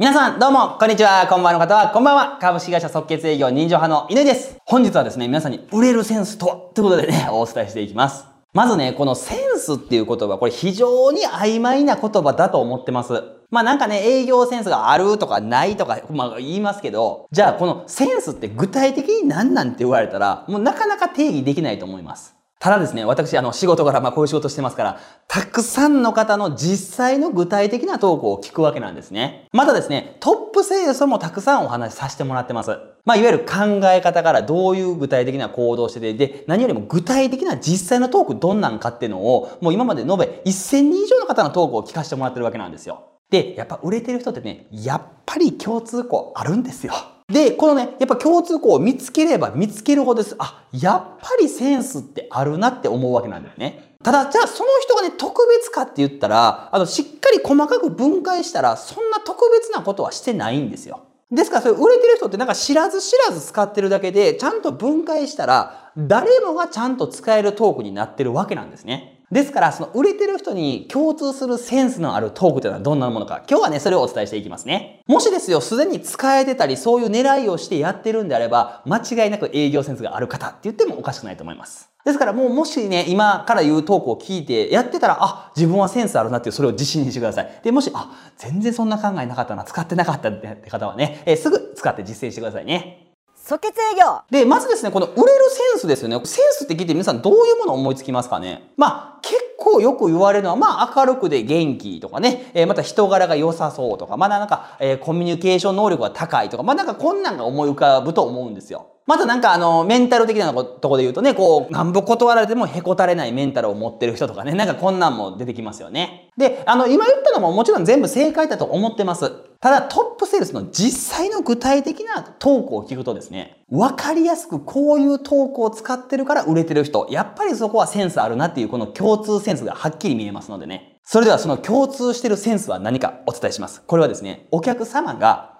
皆さん、どうも、こんにちは。こんばんの方は、こんばんは。株式会社即決営業人情派の犬です。本日はですね、皆さんに売れるセンスとは？ということでね、お伝えしていきます。まずね、このセンスっていう言葉、これ非常に曖昧な言葉だと思ってます。まあなんかね、営業センスがあるとかないとか、まあ言いますけど、じゃあこのセンスって具体的に何なんて言われたら、もうなかなか定義できないと思います。ただですね、私、あの、仕事柄、まあ、こういう仕事してますから、たくさんの方の実際の具体的なトークを聞くわけなんですね。またですね、トップセールスもたくさんお話しさせてもらってます。まあ、いわゆる考え方からどういう具体的な行動をしてて、で、何よりも具体的な実際のトークどんなんかっていうのを、もう今まで延べ1000人以上の方のトークを聞かせてもらってるわけなんですよ。で、やっぱ売れてる人ってね、やっぱり共通項あるんですよ。で、このね、やっぱ共通項を見つければ見つけるほどです。あ、やっぱりセンスってあるなって思うわけなんだよね。ただ、じゃあその人がね、特別かって言ったら、あの、しっかり細かく分解したら、そんな特別なことはしてないんですよ。ですから、それ売れてる人ってなんか知らず知らず使ってるだけで、ちゃんと分解したら、誰もがちゃんと使えるトークになってるわけなんですね。ですから、その売れてる人に共通するセンスのあるトークというのはどんなものか、今日はね、それをお伝えしていきますね。もしですよ、すでに使えてたり、そういう狙いをしてやってるんであれば、間違いなく営業センスがある方って言ってもおかしくないと思います。ですからもうもしね、今から言うトークを聞いてやってたら、あ、自分はセンスあるなっていうそれを自信にしてください。で、もし、あ、全然そんな考えなかったな、使ってなかったって方はね、えー、すぐ使って実践してくださいね。即決営業。で、まずですね、この売れるセンスですよね。センスって聞いて皆さんどういうものを思いつきますかね？まあ、結構よく言われるのは、まあ、明るくで元気とかね、えー、また人柄が良さそうとか、まだなんか、えー、コミュニケーション能力が高いとか、まあ、なんかこんなんが思い浮かぶと思うんですよ。またなんかあの、メンタル的なとこで言うとね、こう、なんぼ断られてもへこたれないメンタルを持ってる人とかね、なんかこんなんも出てきますよね。で、あの、今言ったのももちろん全部正解だと思ってます。ただトップセールスの実際の具体的なトークを聞くとですね、わかりやすくこういうトークを使ってるから売れてる人、やっぱりそこはセンスあるなっていうこの共通センスがはっきり見えますのでね。それではその共通してるセンスは何かお伝えします。これはですね、お客様が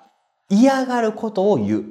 嫌がることを言うっ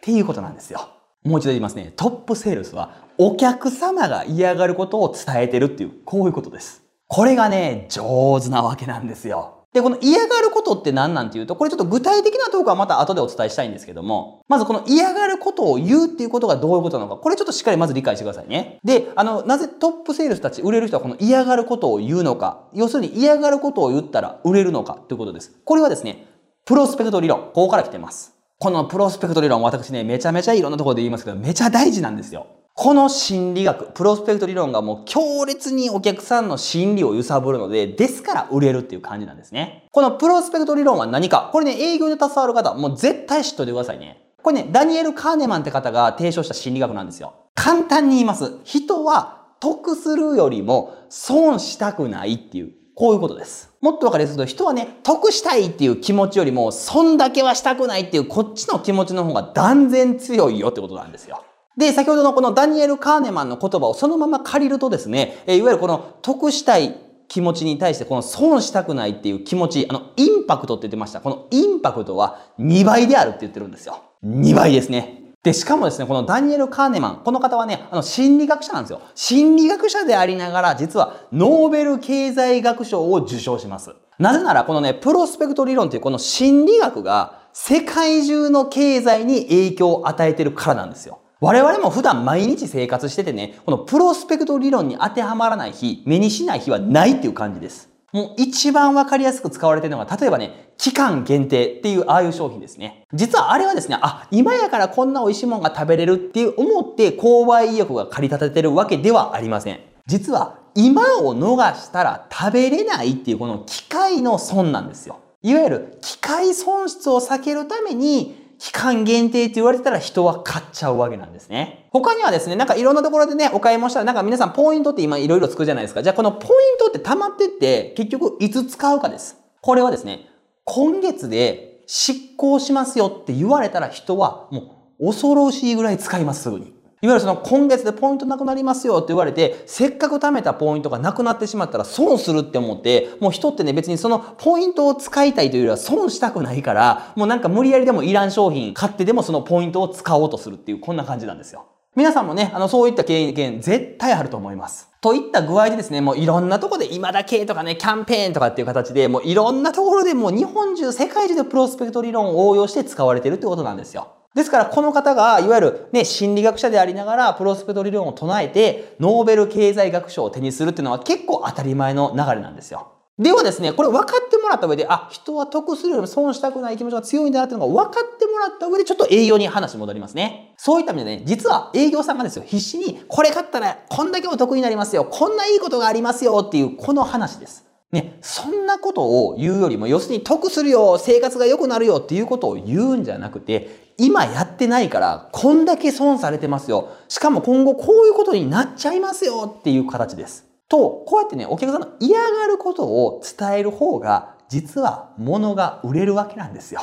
ていうことなんですよ。もう一度言いますね。トップセールスはお客様が嫌がることを伝えてるっていう、こういうことです。これがね、上手なわけなんですよ。で、この嫌がることって何なんていうと、これちょっと具体的なトークはまた後でお伝えしたいんですけども、まずこの嫌がることを言うっていうことがどういうことなのか、これちょっとしっかりまず理解してくださいね。で、あの、なぜトップセールスたち、売れる人はこの嫌がることを言うのか、要するに嫌がることを言ったら売れるのかということです。これはですね、プロスペクト理論、ここから来てます。このプロスペクト理論、私ね、めちゃめちゃいろんなところで言いますけど、めちゃ大事なんですよ。この心理学、プロスペクト理論がもう強烈にお客さんの心理を揺さぶるので、ですから売れるっていう感じなんですね。このプロスペクト理論は何かこれね、営業で携わる方、もう絶対知っといてくださいね。これね、ダニエル・カーネマンって方が提唱した心理学なんですよ。簡単に言います。人は得するよりも損したくないっていうこういうことです。もっとわかりやすいと、人はね、得したいっていう気持ちよりも、損だけはしたくないっていうこっちの気持ちの方が断然強いよってことなんですよ。で、先ほどのこのダニエル・カーネマンの言葉をそのまま借りるとですね、いわゆるこの得したい気持ちに対してこの損したくないっていう気持ち、あの、インパクトって言ってました。このインパクトは2倍であるって言ってるんですよ。2倍ですね。で、しかもですね、このダニエル・カーネマン、この方はね、あの、心理学者なんですよ。心理学者でありながら、実は、ノーベル経済学賞を受賞します。なぜなら、このね、プロスペクト理論というこの心理学が、世界中の経済に影響を与えてるからなんですよ。我々も普段毎日生活しててね、このプロスペクト理論に当てはまらない日、目にしない日はないっていう感じです。もう一番わかりやすく使われているのが、例えばね、期間限定っていうああいう商品ですね。実はあれはですね、あ、今やからこんな美味しいものが食べれるっていう思って購買意欲が駆り立ててるわけではありません。実は今を逃したら食べれないっていうこの機械の損なんですよ。いわゆる機械損失を避けるために期間限定って言われたら人は買っちゃうわけなんですね。他にはですね、なんかいろんなところでね、お買い物したら、なんか皆さんポイントって今いろいろつくじゃないですか。じゃあこのポイントって溜まってって、結局いつ使うかです。これはですね、今月で執行しますよって言われたら人はもう恐ろしいぐらい使います、すぐに。いわゆるその今月でポイントなくなりますよって言われて、せっかく貯めたポイントがなくなってしまったら損するって思って、もう人ってね別にそのポイントを使いたいというよりは損したくないから、もうなんか無理やりでもいらん商品買ってでもそのポイントを使おうとするっていうこんな感じなんですよ。皆さんもね、あの、そういった経験絶対あると思います。といった具合でですね、もういろんなとこで今だけとかね、キャンペーンとかっていう形で、もういろんなところでもう日本中、世界中でプロスペクト理論を応用して使われてるってことなんですよ。ですから、この方が、いわゆるね、心理学者でありながら、プロスペクト理論を唱えて、ノーベル経済学賞を手にするっていうのは結構当たり前の流れなんですよ。ではですね、これ分かってもらった上で、あ、人は得するよりも損したくない気持ちが強いんだなっていうのが分かってもらった上で、ちょっと営業に話戻りますね。そういった意味でね、実は営業さんがですよ、必死に、これ買ったらこんだけお得になりますよ、こんないいことがありますよっていう、この話です。ね、そんなことを言うよりも、要するに得するよ、生活が良くなるよっていうことを言うんじゃなくて、今やってないから、こんだけ損されてますよ。しかも今後こういうことになっちゃいますよっていう形です。と、こうやってね、お客さんの嫌がることを伝える方が、実は物が売れるわけなんですよ。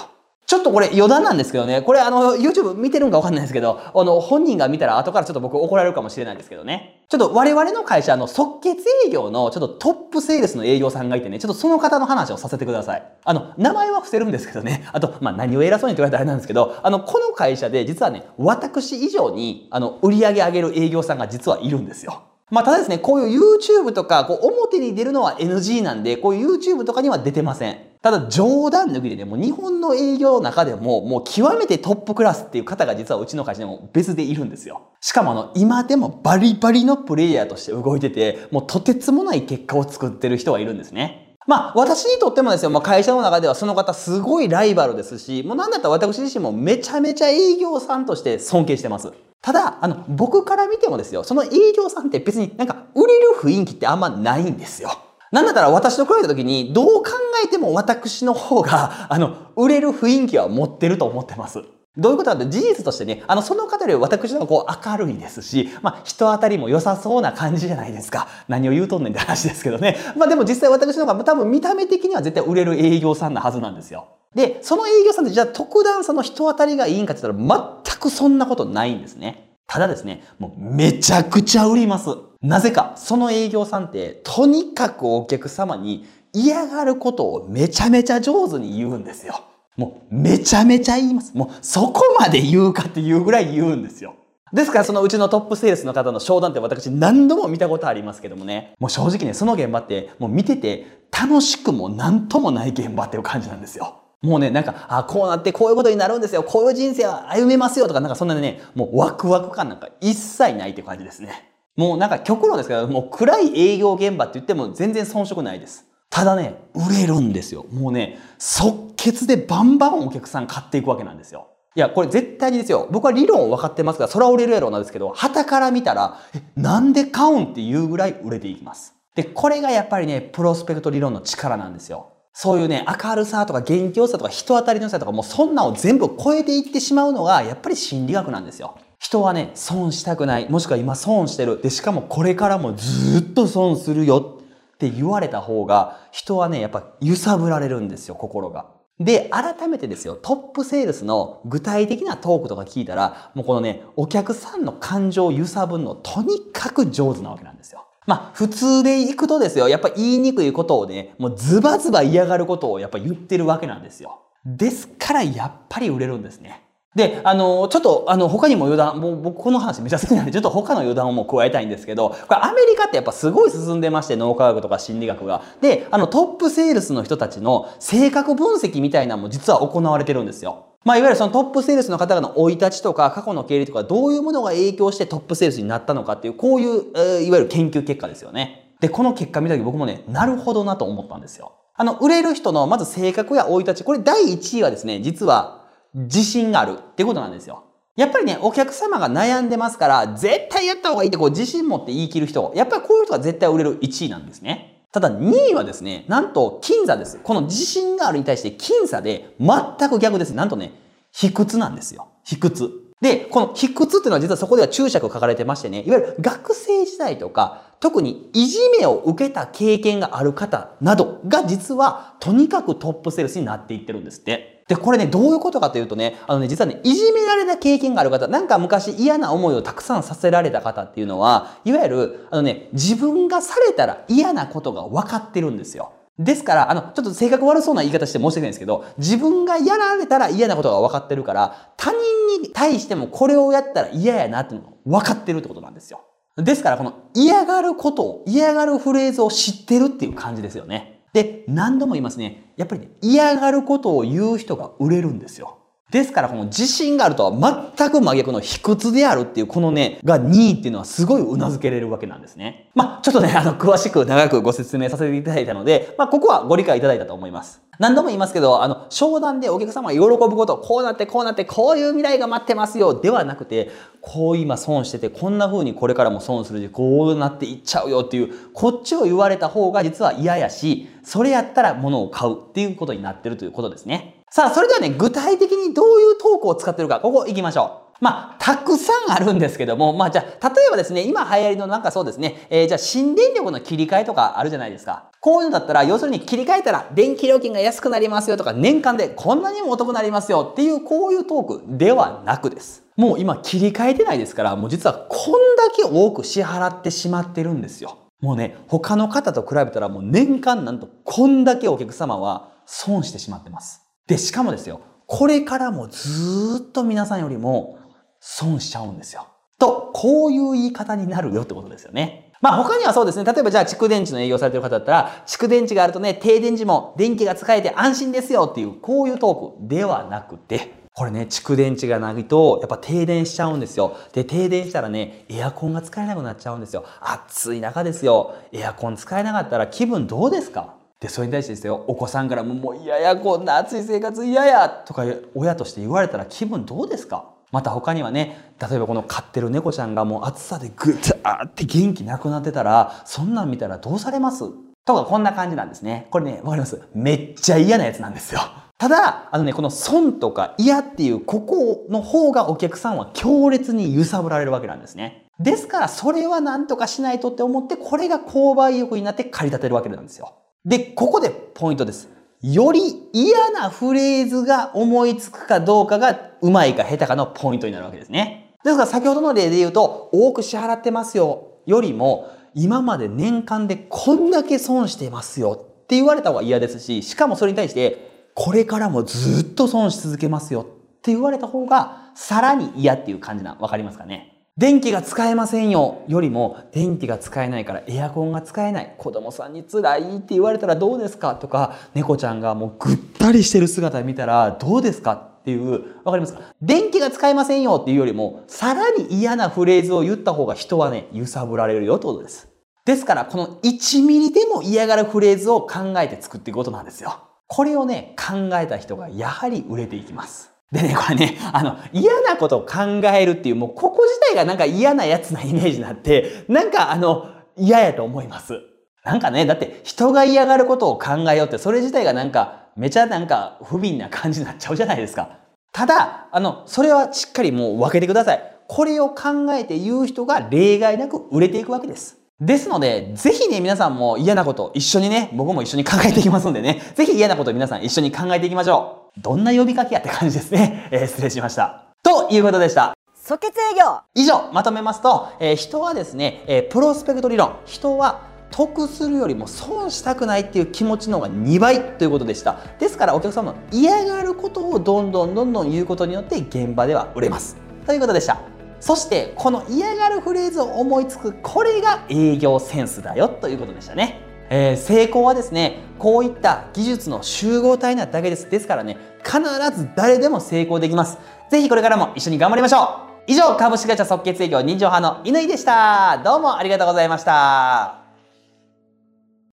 ちょっとこれ余談なんですけどね、これあの、YouTube 見てるんかわかんないですけど、あの、本人が見たら後からちょっと僕怒られるかもしれないですけどね。ちょっと我々の会社の即決営業のちょっとトップセールスの営業さんがいてね、ちょっとその方の話をさせてください。あの、名前は伏せるんですけどね、あと、まあ、何を偉そうにって言われたらあれなんですけど、あの、この会社で実はね、私以上に、あの、売り上げ上げる営業さんが実はいるんですよ。まあ、ただですね、こういう YouTube とか、こう、表に出るのは NG なんで、こういう YouTube とかには出てません。ただ、冗談抜きでね、もう日本の営業の中でも、もう極めてトップクラスっていう方が実はうちの会社にも別でいるんですよ。しかもあの、今でもバリバリのプレイヤーとして動いてて、もうとてつもない結果を作ってる人がいるんですね。まあ、私にとってもですよ、まあ、会社の中ではその方すごいライバルですし、もうなんだったら私自身もめちゃめちゃ営業さんとして尊敬してます。ただ、あの、僕から見てもですよ、その営業さんって別になんか売れる雰囲気ってあんまないんですよ。なんだったら私と比べた時に、どう考えても私の方が、あの、売れる雰囲気は持ってると思ってます。どういうことかって事実としてね、あの、その方より私の方がこう明るいですし、まあ、人当たりも良さそうな感じじゃないですか。何を言うとんねんって話ですけどね。まあでも実際私の方が多分見た目的には絶対売れる営業さんなはずなんですよ。で、その営業さんってじゃあ特段その人当たりがいいんかって言ったら全くそんなことないんですね。ただですね、もうめちゃくちゃ売ります。なぜか、その営業さんって、とにかくお客様に嫌がることをめちゃめちゃ上手に言うんですよ。もうめちゃめちゃ言います。もうそこまで言うかっていうぐらい言うんですよ。ですからそのうちのトップセールスの方の商談って私何度も見たことありますけどもね、もう正直ね、その現場ってもう見てて楽しくも何ともない現場っていう感じなんですよ。もうね、なんか、あ、こうなってこういうことになるんですよ。こういう人生は歩めますよとか、なんかそんなね、もうワクワク感なんか一切ないって感じですね。もうなんか極論ですけど、もう暗い営業現場って言っても全然遜色ないです。ただね、売れるんですよ。もうね、即決でバンバンお客さん買っていくわけなんですよ。いや、これ絶対にですよ。僕は理論分かってますから、それは売れるやろうなんですけど、旗から見たら、え、なんで買うんっていうぐらい売れていきます。で、これがやっぱりね、プロスペクト理論の力なんですよ。そういうね、明るさとか元気良さとか人当たりの良さとか、もうそんなを全部超えていってしまうのが、やっぱり心理学なんですよ。人はね、損したくない。もしくは今損してる。で、しかもこれからもずっと損するよ。って言われた方が、人はね、やっぱ揺さぶられるんですよ、心が。で、改めてですよ、トップセールスの具体的なトークとか聞いたら、もうこのね、お客さんの感情を揺さぶるのとにかく上手なわけなんですよ。まあ、普通で行くとですよ、やっぱ言いにくいことをね、もうズバズバ嫌がることをやっぱ言ってるわけなんですよ。ですからやっぱり売れるんですね。で、あの、ちょっと、あの、他にも余談、もう僕この話めちゃ好きなんで、ちょっと他の余談をもう加えたいんですけど、これアメリカってやっぱすごい進んでまして、脳科学とか心理学が。で、あの、トップセールスの人たちの性格分析みたいなのも実は行われてるんですよ。まあ、いわゆるそのトップセールスの方々の生い立ちとか過去の経歴とかどういうものが影響してトップセールスになったのかっていう、こういう、えー、いわゆる研究結果ですよね。で、この結果見た時僕もね、なるほどなと思ったんですよ。あの、売れる人のまず性格や生い立ち、これ第1位はですね、実は自信があるってことなんですよ。やっぱりね、お客様が悩んでますから、絶対やった方がいいってこう自信持って言い切る人、やっぱりこういう人が絶対売れる1位なんですね。ただ2位はですね、なんと僅差です。この自信があるに対して僅差で全く逆です。なんとね、卑屈なんですよ。卑屈。で、この卑屈っていうのは実はそこでは注釈書かれてましてね、いわゆる学生時代とか、特にいじめを受けた経験がある方などが実はとにかくトップセールスになっていってるんですって。で、これね、どういうことかというとね、あのね、実はね、いじめられた経験がある方、なんか昔嫌な思いをたくさんさせられた方っていうのは、いわゆる、あのね、自分がされたら嫌なことが分かってるんですよ。ですから、あの、ちょっと性格悪そうな言い方して申し訳ないんですけど、自分がやられたら嫌なことが分かってるから、他人に対してもこれをやったら嫌やなっていうの分かってるってことなんですよ。ですから、この嫌がることを、嫌がるフレーズを知ってるっていう感じですよね。で、何度も言いますね。やっぱりね、嫌がることを言う人が売れるんですよ。ですから、この自信があるとは全く真逆の卑屈であるっていう、このね、が2位っていうのはすごい頷けれるわけなんですね。まあ、ちょっとね、あの、詳しく長くご説明させていただいたので、まあ、ここはご理解いただいたと思います。何度も言いますけど、あの、商談でお客様が喜ぶこと、こうなってこうなって、こういう未来が待ってますよ、ではなくて、こう今損してて、こんな風にこれからも損するし、こうなっていっちゃうよっていう、こっちを言われた方が実は嫌やし、それやったら物を買うっていうことになってるということですね。さあ、それではね、具体的にどういうトークを使ってるか、ここ行きましょう。まあ、たくさんあるんですけども、まあ、じゃあ、例えばですね、今流行りのなんかそうですね、えー、じゃあ、新電力の切り替えとかあるじゃないですか。こういうのだったら、要するに切り替えたら電気料金が安くなりますよとか、年間でこんなにもお得になりますよっていう、こういうトークではなくです。もう今切り替えてないですから、もう実はこんだけ多く支払ってしまってるんですよ。もうね、他の方と比べたらもう年間なんとこんだけお客様は損してしまってます。で、しかもですよ、これからもずっと皆さんよりも損しちゃうんですよ。と、こういう言い方になるよってことですよね。まあ他にはそうですね。例えばじゃあ蓄電池の営業されてる方だったら、蓄電池があるとね、停電時も電気が使えて安心ですよっていう、こういうトークではなくて、これね、蓄電池がないと、やっぱ停電しちゃうんですよ。で、停電したらね、エアコンが使えなくなっちゃうんですよ。暑い中ですよ。エアコン使えなかったら気分どうですか？で、それに対してですよ、お子さんからももう嫌や、こんな暑い生活嫌や、とか親として言われたら気分どうですか？また他にはね、例えばこの飼ってる猫ちゃんがもう暑さでぐったーって元気なくなってたら、そんなん見たらどうされます？とかこんな感じなんですね。これね、わかります？めっちゃ嫌なやつなんですよ。ただ、あのね、この損とか嫌っていうここの方がお客さんは強烈に揺さぶられるわけなんですね。ですから、それは何とかしないとって思って、これが購買意欲になって駆り立てるわけなんですよ。で、ここでポイントです。より嫌なフレーズが思いつくかどうかがうまいか下手かのポイントになるわけですね。ですから先ほどの例で言うと、多く支払ってますよよりも、今まで年間でこんだけ損してますよって言われた方が嫌ですし、しかもそれに対して、これからもずっと損し続けますよって言われた方が、さらに嫌っていう感じな、わかりますかね？電気が使えませんよよりも電気が使えないからエアコンが使えない。子供さんに辛いって言われたらどうですか？とか猫ちゃんがもうぐったりしてる姿見たらどうですかっていうわかりますか？電気が使えませんよっていうよりもさらに嫌なフレーズを言った方が人はね揺さぶられるよってことです。ですからこの1ミリでも嫌がるフレーズを考えて作っていくことなんですよ。これをね考えた人がやはり売れていきます。でね、これね、あの、嫌なことを考えるっていう、もうここ自体がなんか嫌なやつなイメージになって、なんかあの、嫌やと思います。なんかね、だって人が嫌がることを考えようって、それ自体がなんか、めちゃなんか不憫な感じになっちゃうじゃないですか。ただ、あの、それはしっかりもう分けてください。これを考えて言う人が例外なく売れていくわけです。ですので、ぜひね、皆さんも嫌なこと一緒にね、僕も一緒に考えていきますんでね、ぜひ嫌なこと皆さん一緒に考えていきましょう。どんな呼びかけやって感じですね。えー、失礼しました。ということでした。即決営業以上、まとめますと、えー、人はですね、えー、プロスペクト理論、人は得するよりも損したくないっていう気持ちの方が2倍ということでした。ですからお客様の嫌がることをどんどんどんどん言うことによって現場では売れます。ということでした。そしてこの嫌がるフレーズを思いつくこれが営業センスだよということでしたね、えー、成功はですねこういった技術の集合体なだけです。ですからね必ず誰でも成功できます。ぜひこれからも一緒に頑張りましょう。以上株式会社即決営業人情派の乾でした。どうもありがとうございました。